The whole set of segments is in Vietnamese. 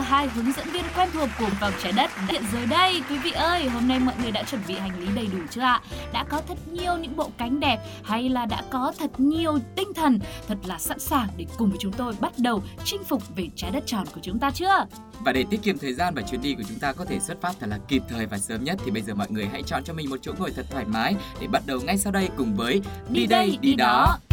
hai hướng dẫn viên quen thuộc của vòng trái đất hiện rồi đây. Quý vị ơi, hôm nay mọi người đã chuẩn bị hành lý đầy đủ chưa ạ? Đã có thật nhiều những bộ cánh đẹp hay là đã có thật nhiều tinh thần, thật là sẵn sàng để cùng với chúng tôi bắt đầu chinh phục về trái đất tròn của chúng ta chưa? Và để tiết kiệm thời gian và chuyến đi của chúng ta có thể xuất phát thật là kịp thời và sớm nhất thì bây giờ mọi người hãy chọn cho mình một chỗ ngồi thật thoải mái để bắt đầu ngay sau đây cùng với Đi đây, đi đó. Đi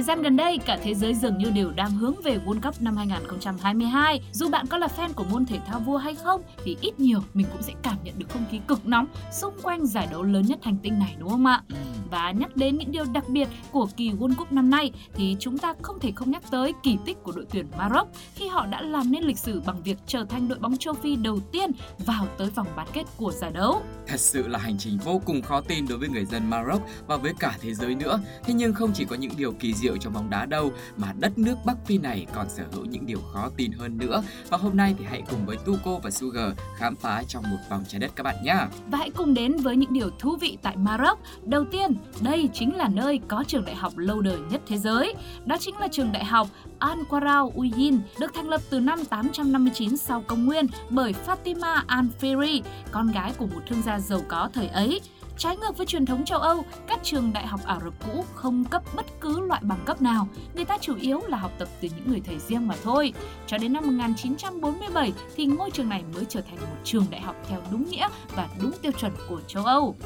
Thời gian gần đây, cả thế giới dường như đều đang hướng về World Cup năm 2022. Dù bạn có là fan của môn thể thao vua hay không, thì ít nhiều mình cũng sẽ cảm nhận được không khí cực nóng xung quanh giải đấu lớn nhất hành tinh này đúng không ạ? Và nhắc đến những điều đặc biệt của kỳ World Cup năm nay thì chúng ta không thể không nhắc tới kỳ tích của đội tuyển Maroc khi họ đã làm nên lịch sử bằng việc trở thành đội bóng châu Phi đầu tiên vào tới vòng bán kết của giải đấu. Thật sự là hành trình vô cùng khó tin đối với người dân Maroc và với cả thế giới nữa. Thế nhưng không chỉ có những điều kỳ diệu trong bóng đá đâu mà đất nước Bắc Phi này còn sở hữu những điều khó tin hơn nữa. Và hôm nay thì hãy cùng với Tuko và Sugar khám phá trong một vòng trái đất các bạn nhé. Và hãy cùng đến với những điều thú vị tại Maroc. Đầu tiên, đây chính là nơi có trường đại học lâu đời nhất thế giới. Đó chính là trường đại học Al Qarao Uyin, được thành lập từ năm 859 sau công nguyên bởi Fatima Al Firi, con gái của một thương gia giàu có thời ấy. Trái ngược với truyền thống châu Âu, các trường đại học Ả Rập cũ không cấp bất cứ loại bằng cấp nào. Người ta chủ yếu là học tập từ những người thầy riêng mà thôi. Cho đến năm 1947 thì ngôi trường này mới trở thành một trường đại học theo đúng nghĩa và đúng tiêu chuẩn của châu Âu.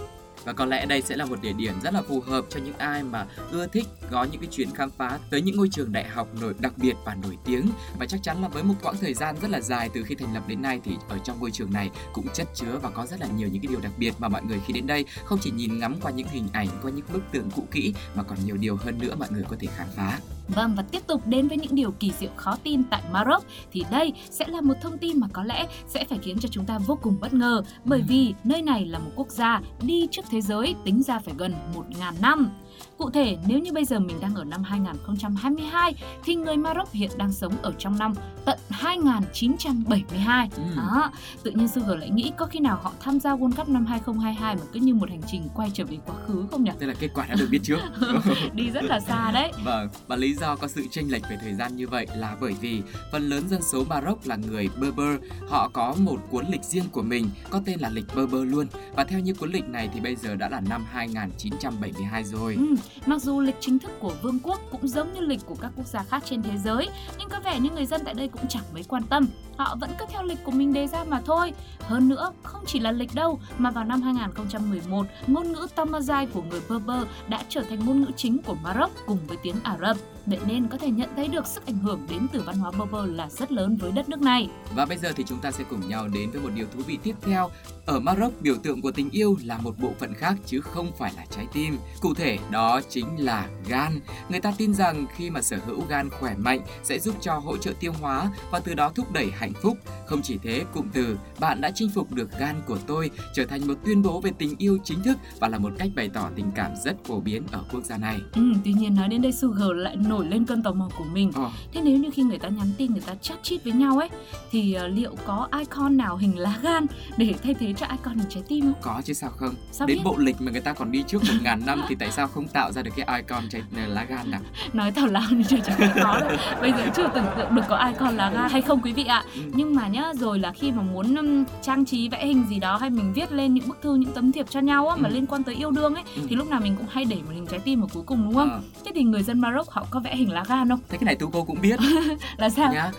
Và có lẽ đây sẽ là một địa điểm rất là phù hợp cho những ai mà ưa thích có những cái chuyến khám phá tới những ngôi trường đại học nổi đặc biệt và nổi tiếng. Và chắc chắn là với một quãng thời gian rất là dài từ khi thành lập đến nay thì ở trong ngôi trường này cũng chất chứa và có rất là nhiều những cái điều đặc biệt mà mọi người khi đến đây không chỉ nhìn ngắm qua những hình ảnh, qua những bức tường cũ kỹ mà còn nhiều điều hơn nữa mọi người có thể khám phá. Vâng và tiếp tục đến với những điều kỳ diệu khó tin tại Maroc thì đây sẽ là một thông tin mà có lẽ sẽ phải khiến cho chúng ta vô cùng bất ngờ bởi vì nơi này là một quốc gia đi trước thế giới tính ra phải gần 1.000 năm. Cụ thể, nếu như bây giờ mình đang ở năm 2022 thì người Maroc hiện đang sống ở trong năm tận 2972. Ừ. Đó, tự nhiên Sugar lại nghĩ có khi nào họ tham gia World Cup năm 2022 mà cứ như một hành trình quay trở về quá khứ không nhỉ? Tức là kết quả đã được biết trước. Đi rất là xa đấy. Vâng, và lý do có sự chênh lệch về thời gian như vậy là bởi vì phần lớn dân số Maroc là người Berber. Họ có một cuốn lịch riêng của mình, có tên là lịch Berber luôn. Và theo như cuốn lịch này thì bây giờ đã là năm 2972 rồi. Ừ, Ừ, mặc dù lịch chính thức của vương quốc cũng giống như lịch của các quốc gia khác trên thế giới, nhưng có vẻ như người dân tại đây cũng chẳng mấy quan tâm. Họ vẫn cứ theo lịch của mình đề ra mà thôi. Hơn nữa, không chỉ là lịch đâu, mà vào năm 2011, ngôn ngữ Tamazight của người Berber đã trở thành ngôn ngữ chính của Maroc cùng với tiếng Ả Rập. Vậy nên có thể nhận thấy được sức ảnh hưởng đến từ văn hóa Berber là rất lớn với đất nước này. Và bây giờ thì chúng ta sẽ cùng nhau đến với một điều thú vị tiếp theo. Ở Maroc, biểu tượng của tình yêu là một bộ phận khác chứ không phải là trái tim. Cụ thể, đó chính là gan. Người ta tin rằng khi mà sở hữu gan khỏe mạnh sẽ giúp cho hỗ trợ tiêu hóa và từ đó thúc đẩy hạnh phúc. Không chỉ thế, cụm từ bạn đã chinh phục được gan của tôi trở thành một tuyên bố về tình yêu chính thức và là một cách bày tỏ tình cảm rất phổ biến ở quốc gia này. Ừ, tuy nhiên nói đến đây Sugar lại nổi lên cơn tò mò của mình. Ờ, Thế nếu như khi người ta nhắn tin người ta chat chít với nhau ấy thì ờ, liệu có icon nào hình lá gan để thay thế cho icon hình trái tim không? có chứ sao không? Sao Đến biết? bộ lịch mà người ta còn đi trước một ngàn năm thì tại sao không tạo ra được cái icon trái lá gan nào? Nói tào lao như chưa chắc có đâu. Bây giờ chưa tưởng tượng được có icon lá gan hay không quý vị ạ. Ừ. nhưng mà nhá rồi là khi mà muốn um, trang trí vẽ hình gì đó hay mình viết lên những bức thư những tấm thiệp cho nhau á mà Ừ. liên quan tới yêu đương ấy Ừ. thì lúc nào mình cũng hay để một hình trái tim ở cuối cùng đúng không Ờ, thế thì người dân Maroc họ có vẽ hình lá gan không? Thế cái này tu cô cũng biết. Là sao? Nhá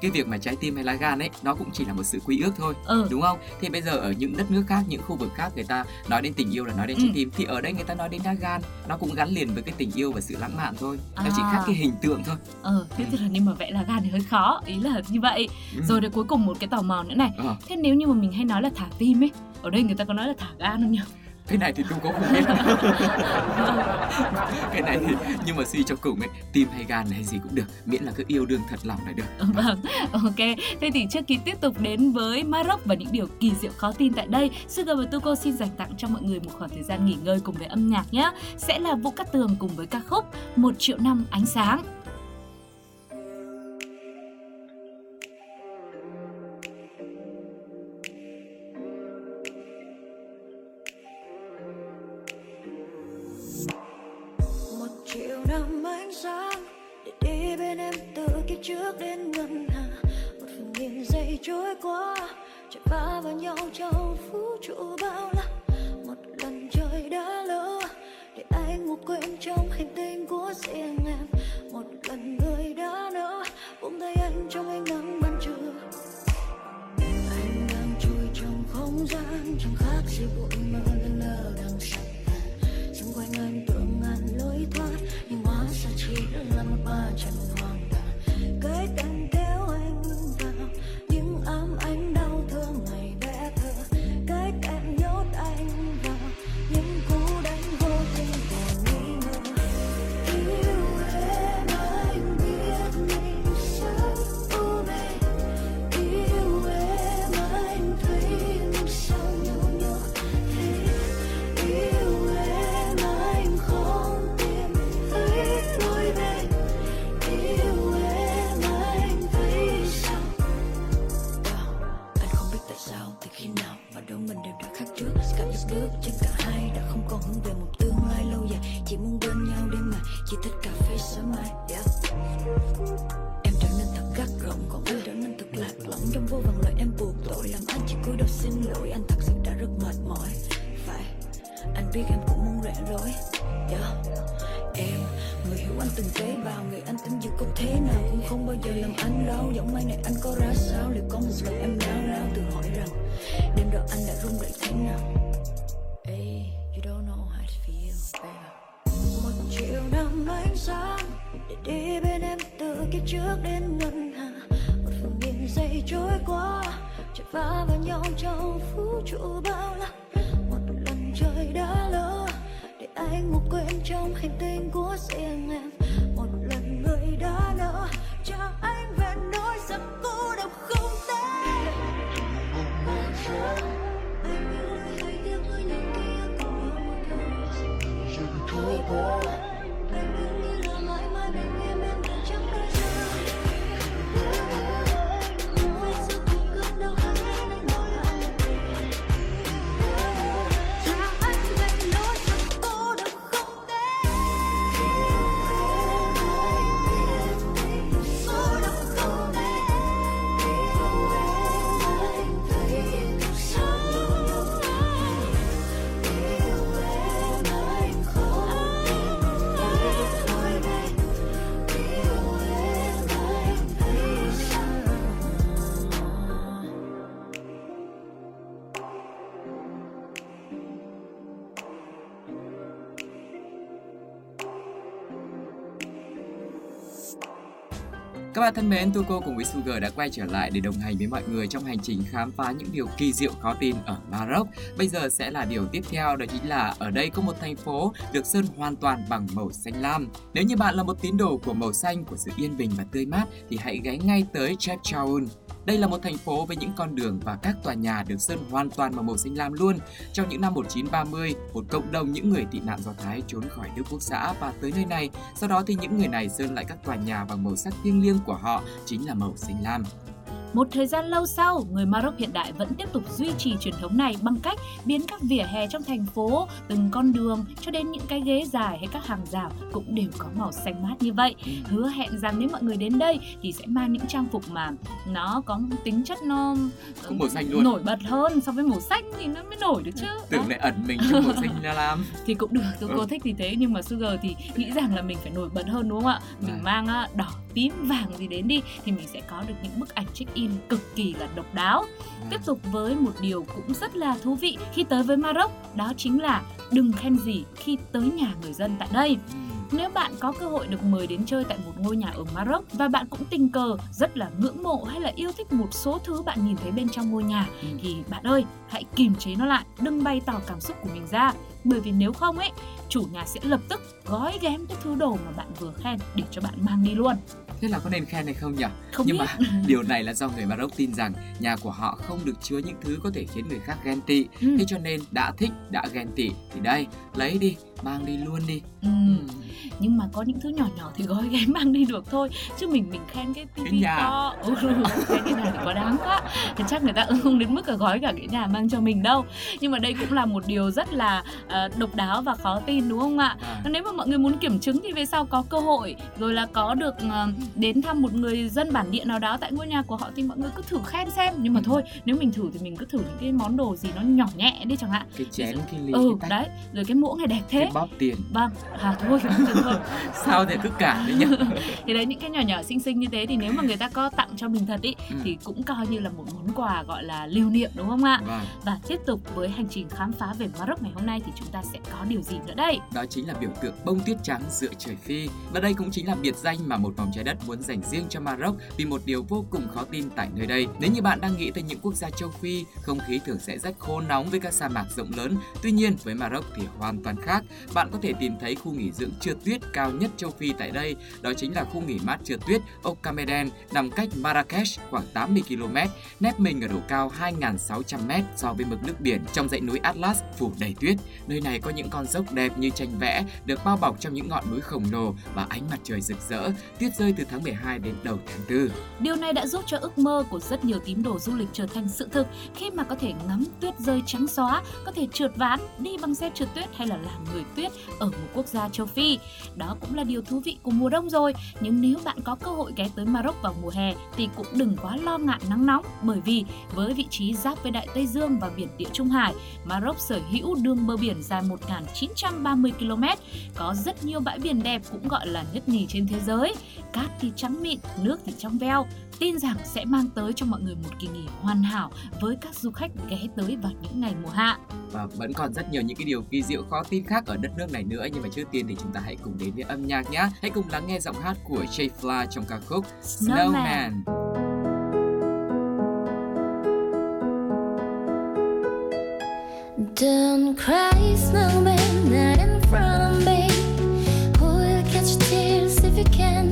cái việc mà trái tim hay lá gan ấy nó cũng chỉ là một sự quy ước thôi ừ. đúng không? Thì bây giờ ở những đất nước khác những khu vực khác người ta nói đến tình yêu là nói đến trái Ừ. tim. Thì ở đây người ta nói đến lá gan nó cũng gắn liền với cái tình yêu và sự lãng mạn thôi. Nó chỉ À. khác cái hình tượng thôi. Ờ thế thì là nhưng mà vẽ lá gan thì hơi khó ý là như vậy. Ừ. rồi đến cuối cùng một cái tò mò nữa này. Ờ, thế nếu như mà mình hay nói là thả tim ấy ở đây người ta có nói là thả gan không nhỉ cái này thì tôi có không biết cái này thì nhưng mà suy cho cùng ấy tim hay gan hay gì cũng được miễn là cứ yêu đương thật lòng là được Vâng, ok. Thế thì trước khi tiếp tục đến với Maroc và những điều kỳ diệu khó tin tại đây, Sugar và Tuko xin dành tặng cho mọi người một khoảng thời gian nghỉ ngơi cùng với âm nhạc nhé. Sẽ là Vũ Cát Tường cùng với ca khúc Một triệu năm ánh sáng. Đó anh đã rung Hey, you don't know how to feel, baby. Một triệu năm ánh sáng để đi bên em từ kiếp trước đến ngân hà. Một phần nghìn giây trôi qua chợt phá vào nhau trong vũ trụ bao la. Một lần trời đã lỡ để anh ngủ quên trong hành tinh của riêng em. Các bạn thân mến, Tuko cùng với Sugar đã quay trở lại để đồng hành với mọi người trong hành trình khám phá những điều kỳ diệu khó tin ở Maroc. Bây giờ sẽ là điều tiếp theo đó chính là ở đây có một thành phố được sơn hoàn toàn bằng màu xanh lam. Nếu như bạn là một tín đồ của màu xanh của sự yên bình và tươi mát thì hãy ghé ngay tới Chefchaouen. Đây là một thành phố với những con đường và các tòa nhà được sơn hoàn toàn bằng màu xanh lam luôn. Trong những năm 1930, một cộng đồng những người tị nạn Do Thái trốn khỏi Đức Quốc xã và tới nơi này. Sau đó thì những người này sơn lại các tòa nhà bằng màu sắc thiêng liêng của họ chính là màu xanh lam. Một thời gian lâu sau, người Maroc hiện đại vẫn tiếp tục duy trì truyền thống này bằng cách biến các vỉa hè trong thành phố, từng con đường cho đến những cái ghế dài hay các hàng rào cũng đều có màu xanh mát như vậy. Ừ. Hứa hẹn rằng nếu mọi người đến đây thì sẽ mang những trang phục mà nó có tính chất nó Cũng màu xanh luôn. nổi bật hơn so với màu xanh thì nó mới nổi được chứ. Tưởng lại ẩn mình trong màu xanh ra làm. thì cũng được tôi Ừ. cô thích thì thế nhưng mà Sugar thì nghĩ rằng là mình phải nổi bật hơn đúng không ạ mình Vâng. mang đỏ tím vàng gì đến đi thì mình sẽ có được những bức ảnh check in cực kỳ là độc đáo. Tiếp tục với một điều cũng rất là thú vị khi tới với Maroc đó chính là đừng khen gì khi tới nhà người dân tại đây. Ừ. nếu bạn có cơ hội được mời đến chơi tại một ngôi nhà ở Maroc và bạn cũng tình cờ rất là ngưỡng mộ hay là yêu thích một số thứ bạn nhìn thấy bên trong ngôi nhà Ừ. thì bạn ơi hãy kiềm chế nó lại đừng bày tỏ cảm xúc của mình ra. Bởi vì nếu không ấy chủ nhà sẽ lập tức gói ghém cái thứ đồ mà bạn vừa khen để cho bạn mang đi luôn Thế là có nên khen hay không nhỉ? không Nhưng biết mà điều này là do người Maroc tin rằng nhà của họ không được chứa những thứ có thể khiến người khác ghen tị. ừ. Thế cho nên đã thích, đã ghen tị thì đây, lấy đi, mang đi luôn đi. Ừ. nhưng mà có những thứ nhỏ nhỏ thì gói ghém mang đi được thôi chứ mình mình khen cái tivi to ừ, khen cái nhà thì quá đáng quá thì chắc người ta không đến mức là gói cả cái nhà mang cho mình đâu nhưng mà đây cũng là một điều rất là ờ, độc đáo và khó tin đúng không ạ À, nếu mà mọi người muốn kiểm chứng thì về sau có cơ hội rồi là có được ờ, đến thăm một người dân bản địa nào đó tại ngôi nhà của họ thì mọi người cứ thử khen xem nhưng mà Ừ. thôi nếu mình thử thì mình cứ thử những cái món đồ gì nó nhỏ nhẹ đi chẳng hạn cái chén, cái ly, ừ cái tách, đấy rồi cái muỗng này đẹp thế cái bóp tiền. vâng à thôi thôi Sao thì cứ cả đấy nhỉ? thì đấy những cái nhỏ nhỏ xinh xinh như thế thì nếu mà người ta có tặng cho mình thật ý Ừ. thì cũng coi như là một món quà gọi là lưu niệm đúng không ạ Vâng, và tiếp tục với hành trình khám phá về Maroc ngày hôm nay thì chúng ta sẽ có điều gì nữa đây đó chính là biểu tượng bông tuyết trắng giữa trời Phi. Và đây cũng chính là biệt danh mà một vòng trái đất muốn dành riêng cho Maroc vì một điều vô cùng khó tin tại nơi đây. Nếu như bạn đang nghĩ tới những quốc gia châu Phi, không khí thường sẽ rất khô nóng với các sa mạc rộng lớn. Tuy nhiên, với Maroc thì hoàn toàn khác. Bạn có thể tìm thấy khu nghỉ dưỡng trượt tuyết cao nhất châu Phi tại đây. Đó chính là khu nghỉ mát trượt tuyết Okameden nằm cách Marrakesh khoảng 80 km, nép mình ở độ cao 2.600 m so với mực nước biển trong dãy núi Atlas phủ đầy tuyết. Nơi này có những con dốc đẹp như tranh vẽ, được bao bọc trong những ngọn núi khổng lồ và ánh mặt trời rực rỡ, tuyết rơi từ từ tháng 12 đến đầu tháng 4. Điều này đã giúp cho ước mơ của rất nhiều tín đồ du lịch trở thành sự thực khi mà có thể ngắm tuyết rơi trắng xóa, có thể trượt ván, đi bằng xe trượt tuyết hay là làm người tuyết ở một quốc gia châu Phi. Đó cũng là điều thú vị của mùa đông rồi, nhưng nếu bạn có cơ hội ghé tới Maroc vào mùa hè thì cũng đừng quá lo ngại nắng nóng bởi vì với vị trí giáp với Đại Tây Dương và biển Địa Trung Hải, Maroc sở hữu đường bờ biển dài 1.930 km, có rất nhiều bãi biển đẹp cũng gọi là nhất nhì trên thế giới. Cát thì trắng mịn, nước thì trong veo, tin rằng sẽ mang tới cho mọi người một kỳ nghỉ hoàn hảo với các du khách ghé tới vào những ngày mùa hạ. Và vẫn còn rất nhiều những cái điều kỳ diệu khó tin khác ở đất nước này nữa nhưng mà trước tiên thì chúng ta hãy cùng đến với âm nhạc nhé. Hãy cùng lắng nghe giọng hát của Jay Fla trong ca khúc Snowman. Don't cry, snowman, not in front of me. Who will catch tears if you can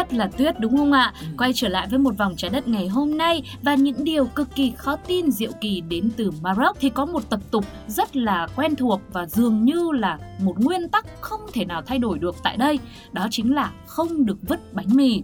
rất là tuyết đúng không ạ? Ừ. Quay trở lại với một vòng trái đất ngày hôm nay và những điều cực kỳ khó tin diệu kỳ đến từ Maroc thì có một tập tục rất là quen thuộc và dường như là một nguyên tắc không thể nào thay đổi được tại đây. Đó chính là không được vứt bánh mì.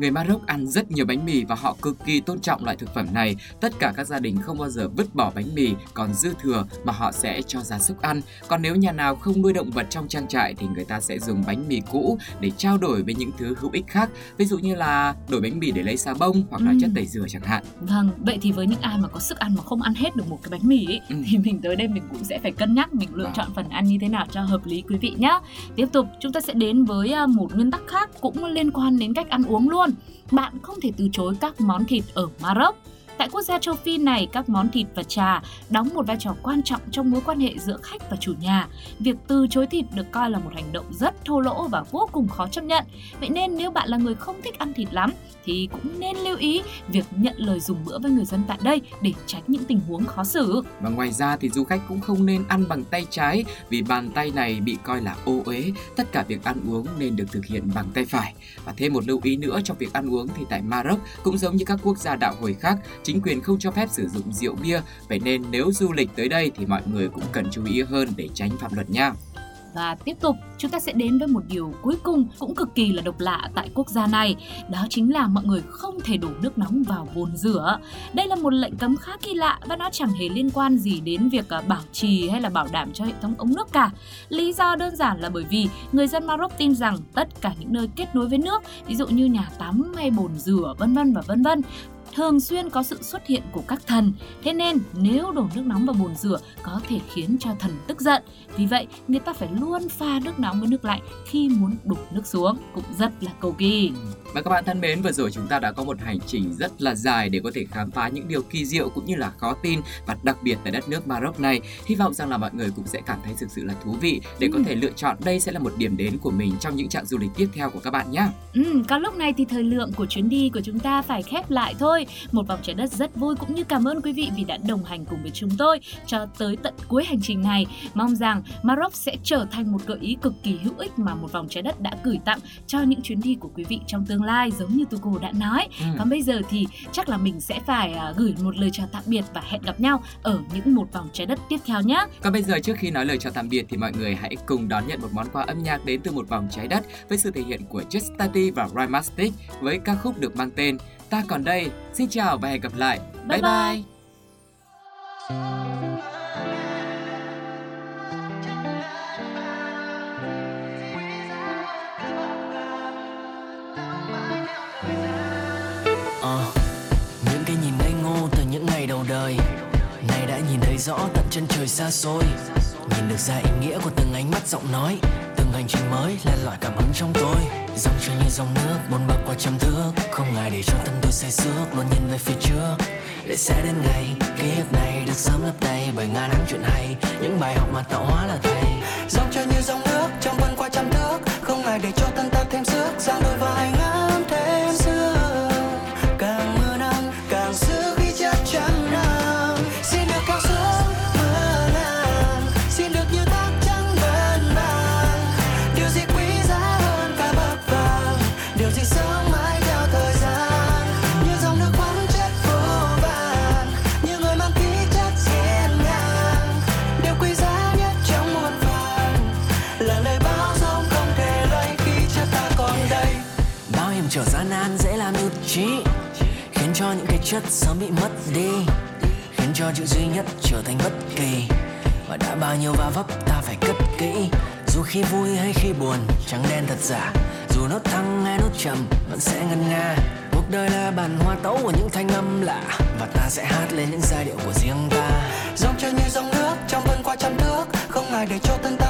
Người Maroc ăn rất nhiều bánh mì và họ cực kỳ tôn trọng loại thực phẩm này. Tất cả các gia đình không bao giờ vứt bỏ bánh mì còn dư thừa mà họ sẽ cho gia súc ăn. Còn nếu nhà nào không nuôi động vật trong trang trại thì người ta sẽ dùng bánh mì cũ để trao đổi với những thứ hữu ích khác. Ví dụ như là đổi bánh mì để lấy xà bông hoặc là Ừ. chất tẩy rửa chẳng hạn. Vâng, vậy thì với những ai mà có sức ăn mà không ăn hết được một cái bánh mì ấy, Ừ. thì mình tới đây mình cũng sẽ phải cân nhắc mình lựa Vâng. chọn phần ăn như thế nào cho hợp lý quý vị nhé. Tiếp tục chúng ta sẽ đến với à, một nguyên tắc khác cũng liên quan đến cách ăn uống luôn. Bạn không thể từ chối các món thịt ở Maroc. Tại quốc gia châu Phi này, các món thịt và trà đóng một vai trò quan trọng trong mối quan hệ giữa khách và chủ nhà. Việc từ chối thịt được coi là một hành động rất thô lỗ và vô cùng khó chấp nhận. Vậy nên nếu bạn là người không thích ăn thịt lắm thì cũng nên lưu ý việc nhận lời dùng bữa với người dân tại đây để tránh những tình huống khó xử. Và ngoài ra thì du khách cũng không nên ăn bằng tay trái vì bàn tay này bị coi là ô uế. Tất cả việc ăn uống nên được thực hiện bằng tay phải. Và thêm một lưu ý nữa trong việc ăn uống thì tại Maroc cũng giống như các quốc gia đạo hồi khác, chính quyền không cho phép sử dụng rượu bia. Vậy nên nếu du lịch tới đây thì mọi người cũng cần chú ý hơn để tránh phạm luật nha. Và tiếp tục, chúng ta sẽ đến với một điều cuối cùng cũng cực kỳ là độc lạ tại quốc gia này. Đó chính là mọi người không thể đổ nước nóng vào bồn rửa. Đây là một lệnh cấm khá kỳ lạ và nó chẳng hề liên quan gì đến việc à, bảo trì hay là bảo đảm cho hệ thống ống nước cả. Lý do đơn giản là bởi vì người dân Maroc tin rằng tất cả những nơi kết nối với nước, ví dụ như nhà tắm hay bồn rửa vân vân và vân vân thường xuyên có sự xuất hiện của các thần. Thế nên nếu đổ nước nóng vào bồn rửa có thể khiến cho thần tức giận. Vì vậy, người ta phải luôn pha nước nóng với nước lạnh khi muốn đổ nước xuống, cũng rất là cầu kỳ. Và các bạn thân mến, vừa rồi chúng ta đã có một hành trình rất là dài để có thể khám phá những điều kỳ diệu cũng như là khó tin và đặc biệt tại đất nước Maroc này. Hy vọng rằng là mọi người cũng sẽ cảm thấy thực sự là thú vị để có Ừ. thể lựa chọn đây sẽ là một điểm đến của mình trong những chặng du lịch tiếp theo của các bạn nhé. Ừ, có lúc này thì thời lượng của chuyến đi của chúng ta phải khép lại thôi. Một vòng trái đất rất vui cũng như cảm ơn quý vị vì đã đồng hành cùng với chúng tôi cho tới tận cuối hành trình này. Mong rằng Maroc sẽ trở thành một gợi ý cực kỳ hữu ích mà một vòng trái đất đã gửi tặng cho những chuyến đi của quý vị trong tương lai giống như Tuko đã nói. Ừ. Còn bây giờ thì chắc là mình sẽ phải à, gửi một lời chào tạm biệt và hẹn gặp nhau ở những một vòng trái đất tiếp theo nhé. Còn bây giờ trước khi nói lời chào tạm biệt thì mọi người hãy cùng đón nhận một món quà âm nhạc đến từ một vòng trái đất với sự thể hiện của Just Study và Rhymastic với ca khúc được mang tên Ta còn đây. Xin chào và hẹn gặp lại. Bye bye. Ờ, những cái nhìn ngây ngô từ những ngày đầu đời Này đã nhìn thấy rõ tận chân trời xa xôi Nhìn được ra ý nghĩa của từng ánh mắt giọng nói Từng hành trình mới len lỏi cảm hứng trong tôi Dòng trôi như dòng nước, buồn bậc qua trăm thước. Không ngại để cho tâm tôi say sước Luôn nhìn về phía trước. Để sẽ đến ngày ký ức này được sớm lấp đầy Bởi ngàn năm chuyện hay. Những bài học mà tạo hóa là thầy. Dòng trôi chất sớm bị mất đi, khiến cho chữ duy nhất trở thành bất kỳ. Và đã bao nhiêu va vấp ta phải cất kỹ, dù khi vui hay khi buồn, trắng đen thật giả. Dù nốt thăng hay nốt trầm vẫn sẽ ngân nga. Cuộc đời là bản hoa tấu của những thanh âm lạ, và ta sẽ hát lên những giai điệu của riêng ta. Dòng chơi như dòng nước, trong vân qua trăm thước, không ngại để cho thân ta